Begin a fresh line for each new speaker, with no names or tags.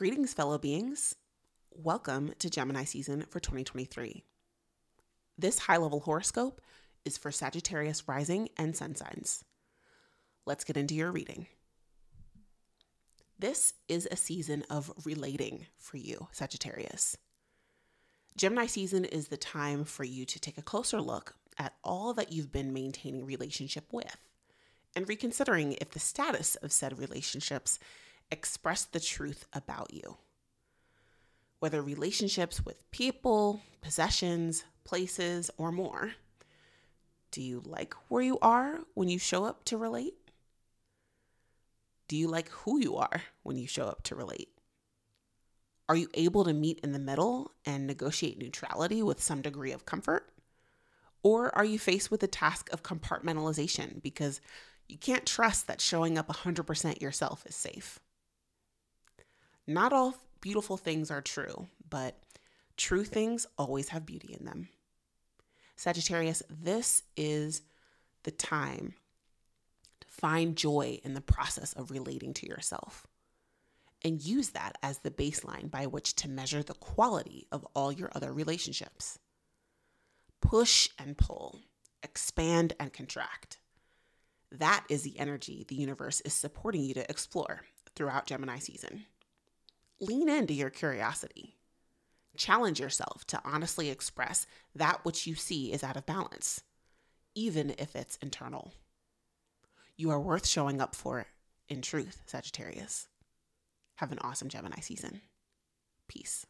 Greetings, fellow beings. Welcome to Gemini season for 2023. This high level horoscope is for Sagittarius rising and sun signs. Let's get into your reading. This is a season of relating for you, Sagittarius. Gemini season is the time for you to take a closer look at all that you've been maintaining relationship with and reconsidering if the status of said relationships express the truth about you. Whether relationships with people, possessions, places, or more. Do you like where you are when you show up to relate? Do you like who you are when you show up to relate? Are you able to meet in the middle and negotiate neutrality with some degree of comfort? Or are you faced with the task of compartmentalization because you can't trust that showing up 100% yourself is safe? Not all beautiful things are true, but true things always have beauty in them. Sagittarius, this is the time to find joy in the process of relating to yourself and use that as the baseline by which to measure the quality of all your other relationships. Push and pull, expand and contract. That is the energy the universe is supporting you to explore throughout Gemini season lean into your curiosity. Challenge yourself to honestly express that which you see is out of balance, even if it's internal. You are worth showing up for in truth, Sagittarius. Have an awesome Gemini season. Peace.